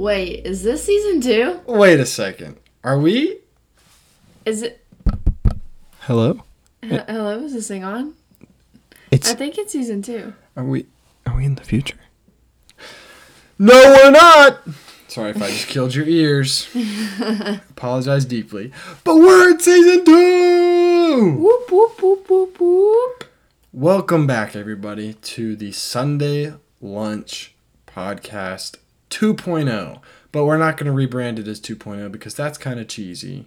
Wait, is this season two? Wait a second. Are we? Is it? Hello. H- Hello, is this thing on? It's. I think it's season two. Are we? Are we in the future? No, we're not. Sorry if I just killed your ears. Apologize deeply. But we're in season two. Whoop whoop whoop whoop whoop. Welcome back, everybody, to the Sunday Lunch Podcast 2.0. But we're not going to rebrand it as 2.0 because that's kind of cheesy.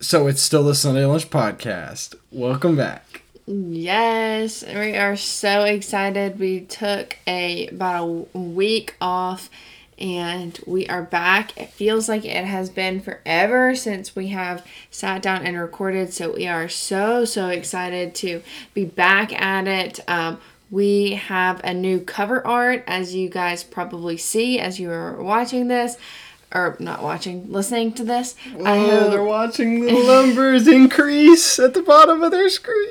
So it's still the Sunday Lunch Podcast. Welcome back. Yes, we are so excited. We took a about a week off and we are back. It feels like it has been forever since we have sat down and recorded. So we are so so excited to be back at it. Um, we have a new cover art, as you guys probably see as you are watching this, or not watching, listening to this. I Oh, hope they're watching the numbers increase at the bottom of their screen.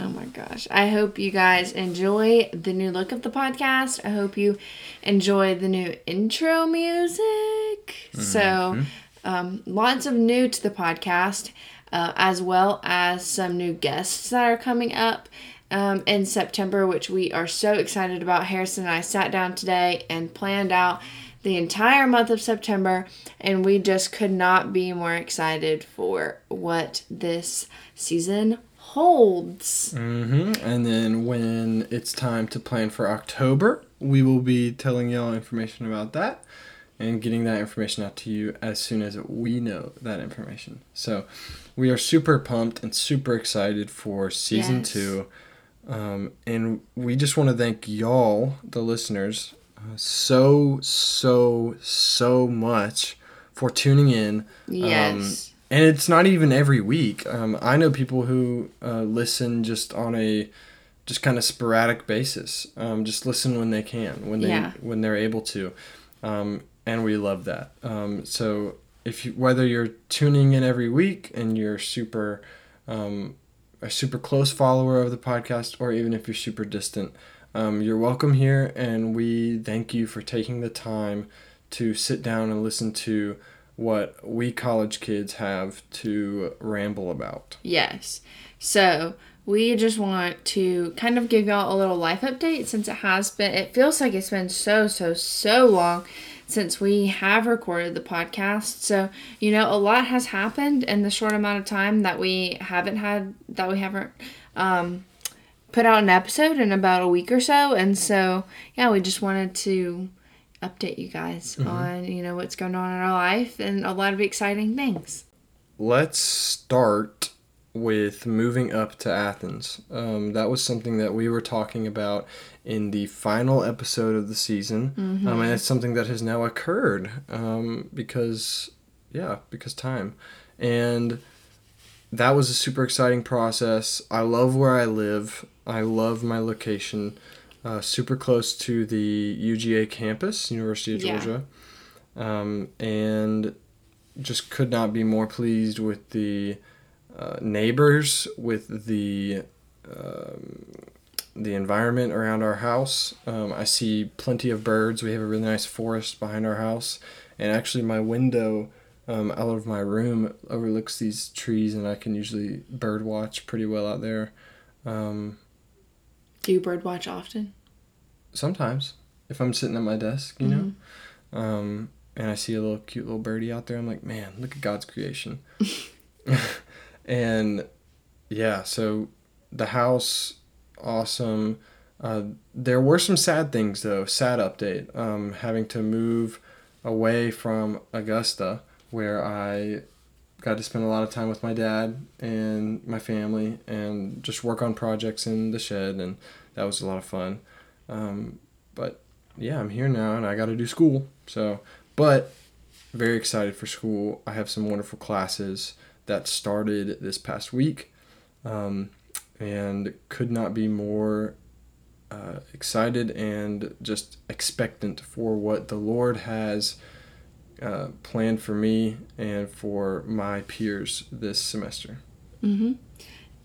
Oh my gosh. I hope you guys enjoy the new look of the podcast. I hope you enjoy the new intro music. So, um, lots of new to the podcast, uh, as well as some new guests that are coming up um, in September, which we are so excited about. Harrison and I sat down today and planned out the entire month of September, and we just could not be more excited for what this season holds. hmm And then when it's time to plan for October, we will be telling y'all information about that and getting that information out to you as soon as we know that information. So we are super pumped and super excited for season Yes. two. Um, and we just want to thank y'all, the listeners, uh, so, so, so much for tuning in. Yes. and it's not even every week. Um, I know people who uh, listen just on a just kind of sporadic basis. Um, just listen when they can, when they Yeah. when they're able to, um, and we love that. Um, so if you whether you're tuning in every week and you're super um, a super close follower of the podcast, or even if you're super distant, um, you're welcome here, and we thank you for taking the time to sit down and listen to what we college kids have to ramble about. Yes. So we just want to kind of give y'all a little life update since it has been, it feels like it's been so, so, so long since we have recorded the podcast. So, you know, a lot has happened in the short amount of time that we haven't had, that we haven't, um, put out an episode in about a week or so. And so, yeah, we just wanted to update you guys on, you know, what's going on in our life and a lot of exciting things. Let's start with moving up to Athens. Um, that was something that we were talking about in the final episode of the season, um, and it's something that has now occurred um, because, yeah, because time, and that was a super exciting process. I love where I live. I love my location. Uh, super close to the UGA campus, University of Yeah. Georgia, um, and just could not be more pleased with the uh, neighbors, with the um, the environment around our house. Um, I see plenty of birds. We have a really nice forest behind our house, and actually, my window um, out of my room overlooks these trees, and I can usually bird watch pretty well out there. Um, Do you bird watch often? sometimes, if I'm sitting at my desk, you know, um, and I see a little cute little birdie out there, I'm like, man, look at God's creation. and yeah, so the house, awesome. Uh, there were some sad things though. Sad update. Um, having to move away from Augusta, where I got to spend a lot of time with my dad and my family, and just work on projects in the shed, and that was a lot of fun. Um, but yeah, I'm here now, and I got to do school. So, but very excited for school. I have some wonderful classes that started this past week, um, and could not be more uh, excited and just expectant for what the Lord has uh, planned for me and for my peers this semester. Mm-hmm.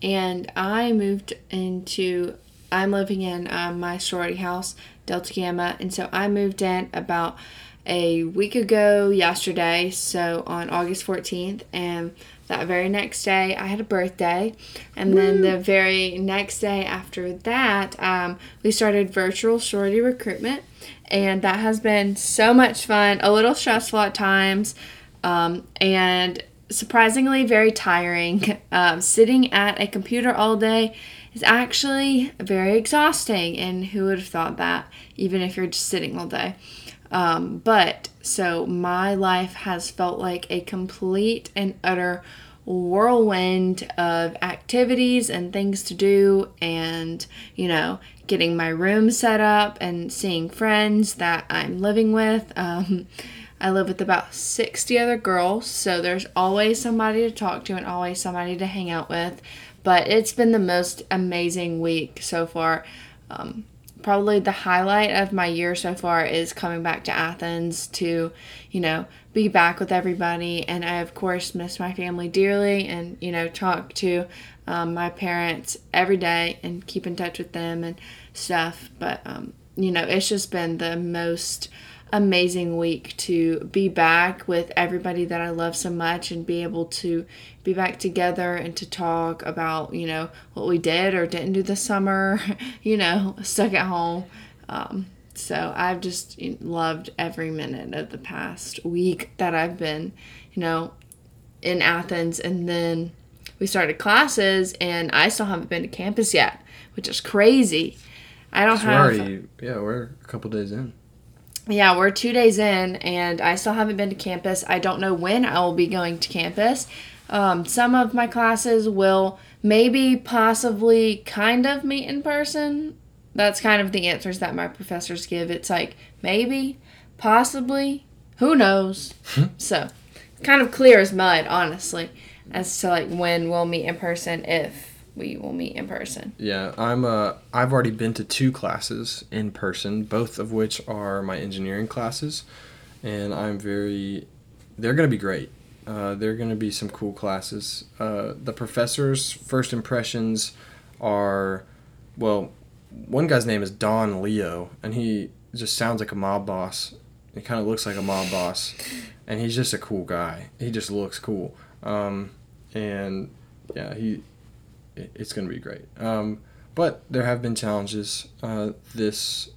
And I moved into I'm living in um, my sorority house, Delta Gamma, and so I moved in about a week ago yesterday, so on August 14th, and that very next day I had a birthday, and Woo. then the very next day after that, um, we started virtual sorority recruitment, and that has been so much fun, a little stressful at times, um, and surprisingly very tiring. Um, sitting at a computer all day is actually very exhausting, and who would have thought that, even if you're just sitting all day. Um, but so my life has felt like a complete and utter whirlwind of activities and things to do, and you know, getting my room set up and seeing friends that I'm living with. Um, I live with about 60 other girls, so there's always somebody to talk to and always somebody to hang out with. But it's been the most amazing week so far. Um, probably the highlight of my year so far is coming back to Athens to, you know, be back with everybody. And I, of course, miss my family dearly and, you know, talk to um, my parents every day and keep in touch with them and stuff. But, um, you know, it's just been the most amazing week to be back with everybody that I love so much and be able to be back together and to talk about, you know, what we did or didn't do this summer, you know, stuck at home. Um, so I've just loved every minute of the past week that I've been, you know, in Athens. And then we started classes, and I still haven't been to campus yet, which is crazy. I don't have. We're already, yeah, we're a couple days in yeah, we're two days in, and I still haven't been to campus. I don't know when I will be going to campus. Um, some of my classes will maybe, possibly, kind of meet in person. That's kind of the answers that my professors give. It's like maybe, possibly, who knows. Hmm. so, kind of clear as mud, honestly, as to like when we'll meet in person if we will meet in person. Yeah, I'm uh I've already been to two classes in person, both of which are my engineering classes, and I'm very they're going to be great. Uh, they're going to be some cool classes. Uh, the professors' first impressions are, well, one guy's name is Don Leo, and he just sounds like a mob boss. He kind of looks like a mob boss, and he's just a cool guy. He just looks cool. Um, and yeah, he it's going to be great. Um, but there have been challenges uh, this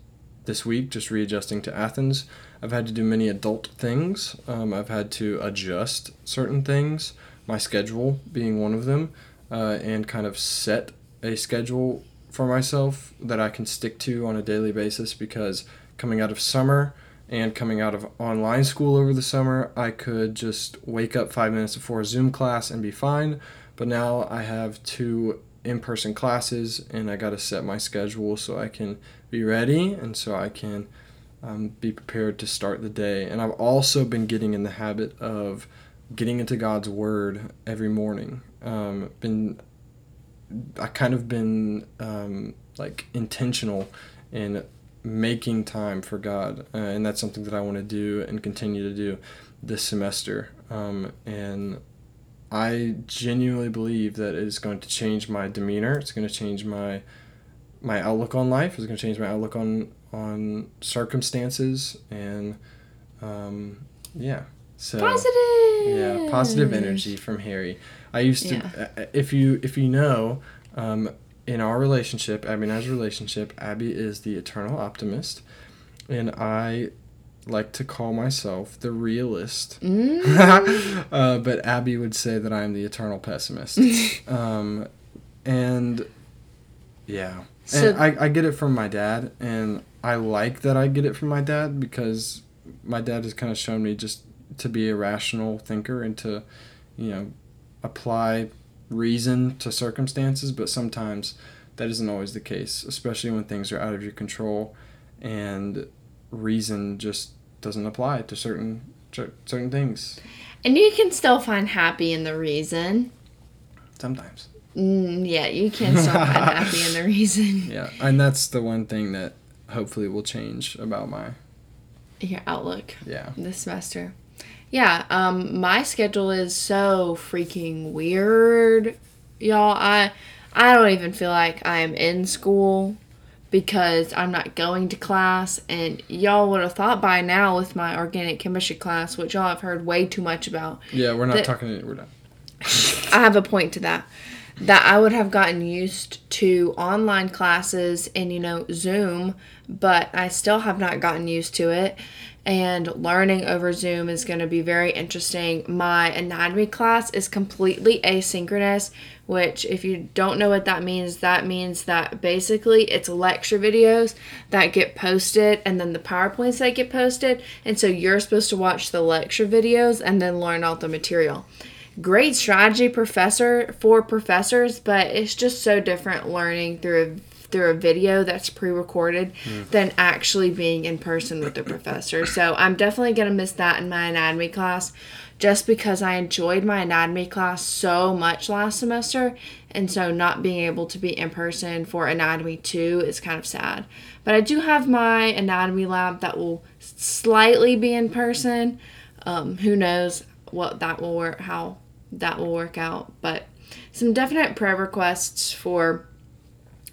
this week, just readjusting to Athens. I've had to do many adult things. Um, I've had to adjust certain things, my schedule being one of them, uh, and kind of set a schedule for myself that I can stick to on a daily basis because coming out of summer and coming out of online school over the summer, I could just wake up five minutes before a Zoom class and be fine. But now I have two in person classes and I got to set my schedule so I can be ready and so I can um, be prepared to start the day. And I've also been getting in the habit of getting into God's Word every morning. Um, been I kind of been um, like intentional in making time for God, uh, and that's something that I want to do and continue to do this semester. Um, and I genuinely believe that it is going to change my demeanor. It's going to change my my outlook on life. It's going to change my outlook on on circumstances and um, yeah. So positive. Yeah, positive energy from Harry. I used to yeah. Uh, if you if you know um, in our relationship, Abby and I's relationship, Abby is the eternal optimist and I like to call myself the realist. Mm. uh, but Abby would say that I'm the eternal pessimist. um, and yeah. So, and I, I get it from my dad, and I like that I get it from my dad because my dad has kind of shown me just to be a rational thinker and to, you know, apply reason to circumstances, but sometimes that isn't always the case, especially when things are out of your control and reason just doesn't apply to certain certain things. And you can still find happy in the reason. Sometimes. Mm, yeah, you can still find happy in the reason. Yeah, and that's the one thing that hopefully will change about my your outlook. Yeah. This semester. Yeah, um my schedule is so freaking weird. Y'all, I I don't even feel like I am in school. Because I'm not going to class. And y'all would have thought by now with my organic chemistry class, which y'all have heard way too much about. Yeah, we're not talking. We're not. I have a point to that. That I would have gotten used to online classes and you know Zoom, but I still have not gotten used to it and learning over Zoom is going to be very interesting. My anatomy class is completely asynchronous, which, if you don't know what that means, that means that basically it's lecture videos that get posted and then the PowerPoints that get posted. And so you're supposed to watch the lecture videos and then learn all the material. Great strategy professor for professors, but it's just so different learning through through a video that's pre-recorded mm. than actually being in person with the professor. So I'm definitely gonna miss that in my anatomy class, just because I enjoyed my anatomy class so much last semester, and so not being able to be in person for anatomy two is kind of sad. But I do have my anatomy lab that will slightly be in person. Um, who knows what that will work, how that will work out, but some definite prayer requests for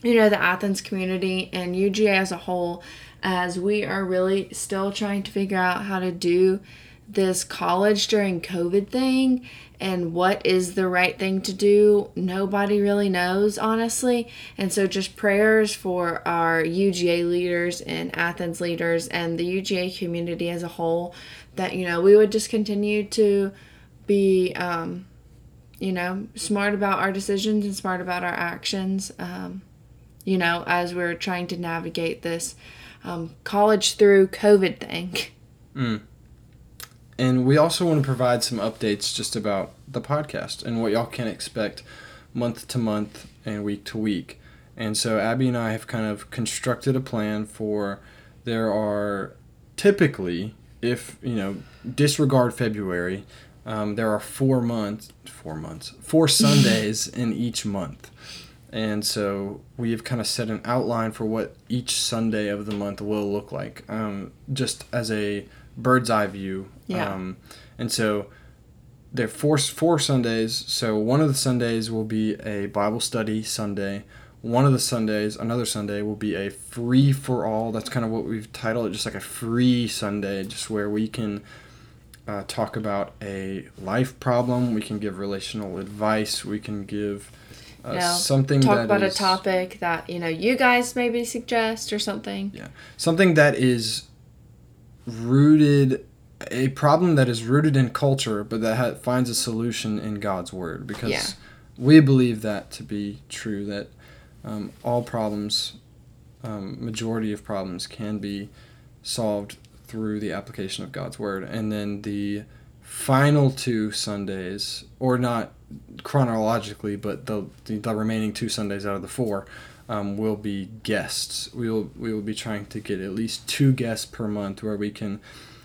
you know, the Athens community and UGA as a whole, as we are really still trying to figure out how to do this college during COVID thing and what is the right thing to do. Nobody really knows, honestly. And so, just prayers for our UGA leaders and Athens leaders and the UGA community as a whole that, you know, we would just continue to be, um, you know, smart about our decisions and smart about our actions. Um, you know, as we're trying to navigate this um, college through COVID thing. Mm. And we also want to provide some updates just about the podcast and what y'all can expect month to month and week to week. And so Abby and I have kind of constructed a plan for there are typically, if you know, disregard February, um, there are four months, four months, four Sundays in each month. And so we have kind of set an outline for what each Sunday of the month will look like, um, just as a bird's eye view. Yeah. Um, and so there are four, four Sundays. So one of the Sundays will be a Bible study Sunday. One of the Sundays, another Sunday, will be a free for all. That's kind of what we've titled it, just like a free Sunday, just where we can uh, talk about a life problem. We can give relational advice. We can give uh, know, something talk about is, a topic that you know you guys maybe suggest or something. Yeah, something that is rooted a problem that is rooted in culture, but that ha- finds a solution in God's word because yeah. we believe that to be true. That um, all problems, um, majority of problems, can be solved through the application of God's word, and then the final two Sundays, or not chronologically, but the, the, the remaining two Sundays out of the four um, will be guests. We will we will be trying to get at least two guests per month where we can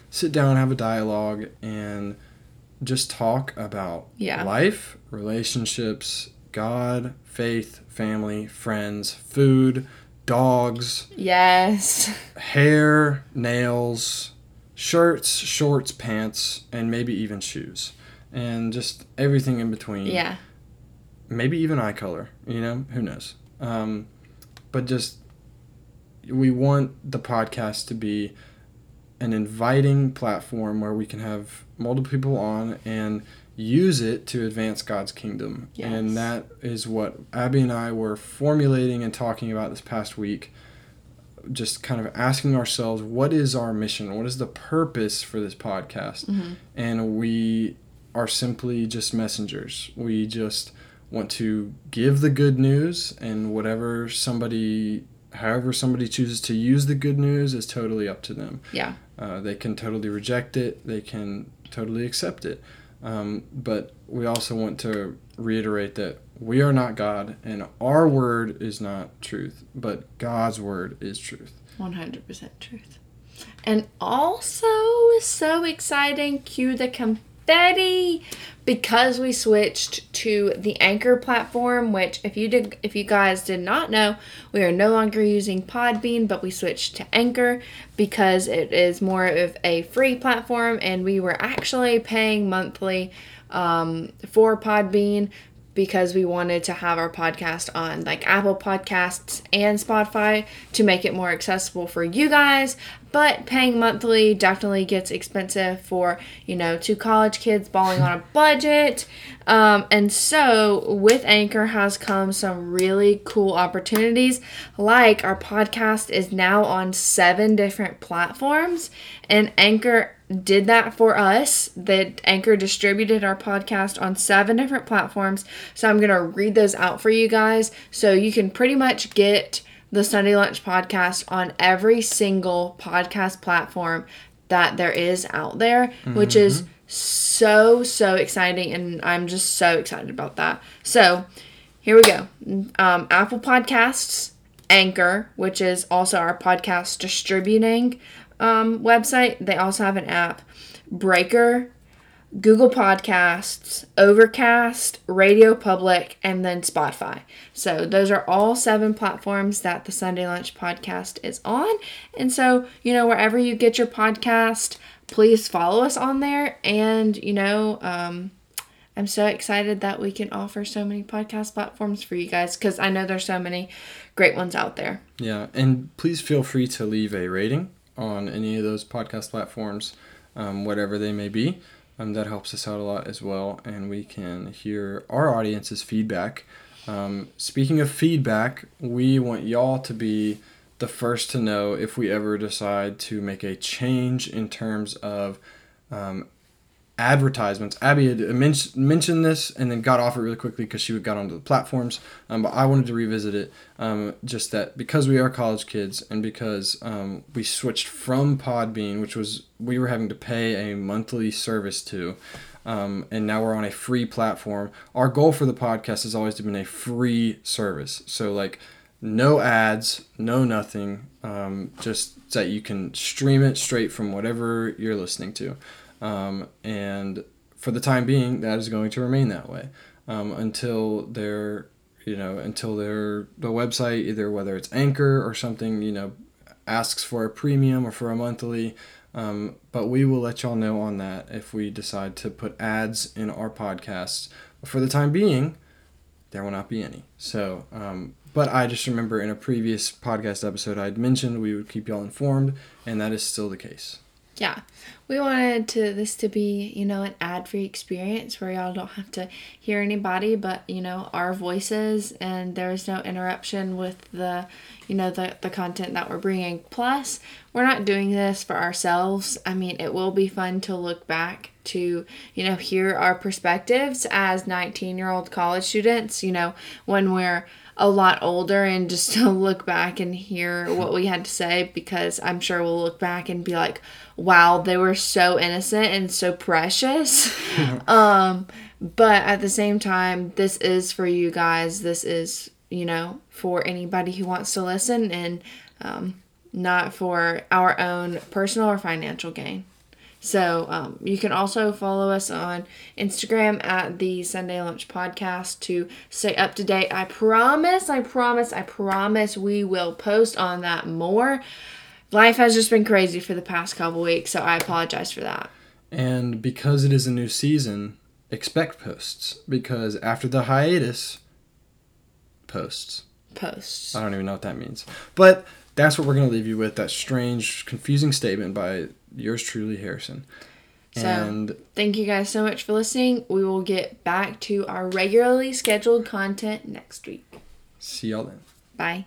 sit down, have a dialogue, and just talk about yeah. life, relationships, God, faith, family, friends, food, dogs. Yes. Hair, nails, shirts, shorts, pants, and maybe even shoes and just everything in between. Yeah. Maybe even eye color, you know, who knows. Um, but just we want the podcast to be an inviting platform where we can have multiple people on and use it to advance God's kingdom. Yes. And that is what Abby and I were formulating and talking about this past week. Just kind of asking ourselves, what is our mission? What is the purpose for this podcast? Mm-hmm. And we are simply just messengers. We just want to give the good news, and whatever somebody, however somebody chooses to use the good news, is totally up to them. Yeah. Uh, they can totally reject it. They can totally accept it. Um, but we also want to reiterate that we are not God, and our word is not truth, but God's word is truth. 100% truth. And also, so exciting, cue the com- steady because we switched to the Anchor platform, which if you did if you guys did not know, we are no longer using Podbean, but we switched to Anchor because it is more of a free platform and we were actually paying monthly um, for Podbean because we wanted to have our podcast on like Apple Podcasts and Spotify to make it more accessible for you guys. But paying monthly definitely gets expensive for, you know, two college kids balling on a budget. Um, and so with Anchor has come some really cool opportunities. Like our podcast is now on seven different platforms, and Anchor did that for us. That Anchor distributed our podcast on seven different platforms. So I'm going to read those out for you guys. So you can pretty much get the Sunday Lunch podcast on every single podcast platform that there is out there, mm-hmm. which is so, so exciting. And I'm just so excited about that. So here we go um, Apple Podcasts, Anchor, which is also our podcast distributing um, website. They also have an app. Breaker, Google Podcasts, Overcast, Radio Public, and then Spotify. So those are all seven platforms that the Sunday Lunch podcast is on. And so, you know, wherever you get your podcast, please follow us on there. And, you know, um, I'm so excited that we can offer so many podcast platforms for you guys because I know there's so many great ones out there. Yeah, and please feel free to leave a rating on any of those podcast platforms, um, whatever they may be. Um, that helps us out a lot as well, and we can hear our audience's feedback. Um, speaking of feedback, we want y'all to be the first to know if we ever decide to make a change in terms of um, advertisements. Abby had mentioned this and then got off it really quickly because she got onto the platforms. Um, but I wanted to revisit it. Um, just that because we are college kids and because um, we switched from Podbean, which was we were having to pay a monthly service to, um, and now we're on a free platform. Our goal for the podcast has always been a free service. So like no ads, no nothing, um, just that you can stream it straight from whatever you're listening to. Um, and for the time being, that is going to remain that way um, until their, you know, until their the website either whether it's Anchor or something, you know, asks for a premium or for a monthly. Um, but we will let y'all know on that if we decide to put ads in our podcasts. But for the time being, there will not be any. So, um, but I just remember in a previous podcast episode I'd mentioned we would keep y'all informed, and that is still the case yeah. We wanted to this to be you know an ad-free experience where y'all don't have to hear anybody but you know our voices and there's no interruption with the you know the, the content that we're bringing. Plus we're not doing this for ourselves. I mean it will be fun to look back to you know hear our perspectives as 19 year old college students you know when we're a lot older and just to look back and hear what we had to say because I'm sure we'll look back and be like, wow, they were so innocent and so precious. um, but at the same time, this is for you guys. This is, you know, for anybody who wants to listen and um, not for our own personal or financial gain. So um, you can also follow us on Instagram at the Sunday Lunch Podcast to stay up to date. I promise, I promise, I promise we will post on that more. Life has just been crazy for the past couple weeks, so I apologize for that. And because it is a new season, expect posts because after the hiatus, posts. Posts. I don't even know what that means. But that's what we're going to leave you with that strange, confusing statement by yours truly, Harrison. So, and thank you guys so much for listening. We will get back to our regularly scheduled content next week. See y'all then. Bye.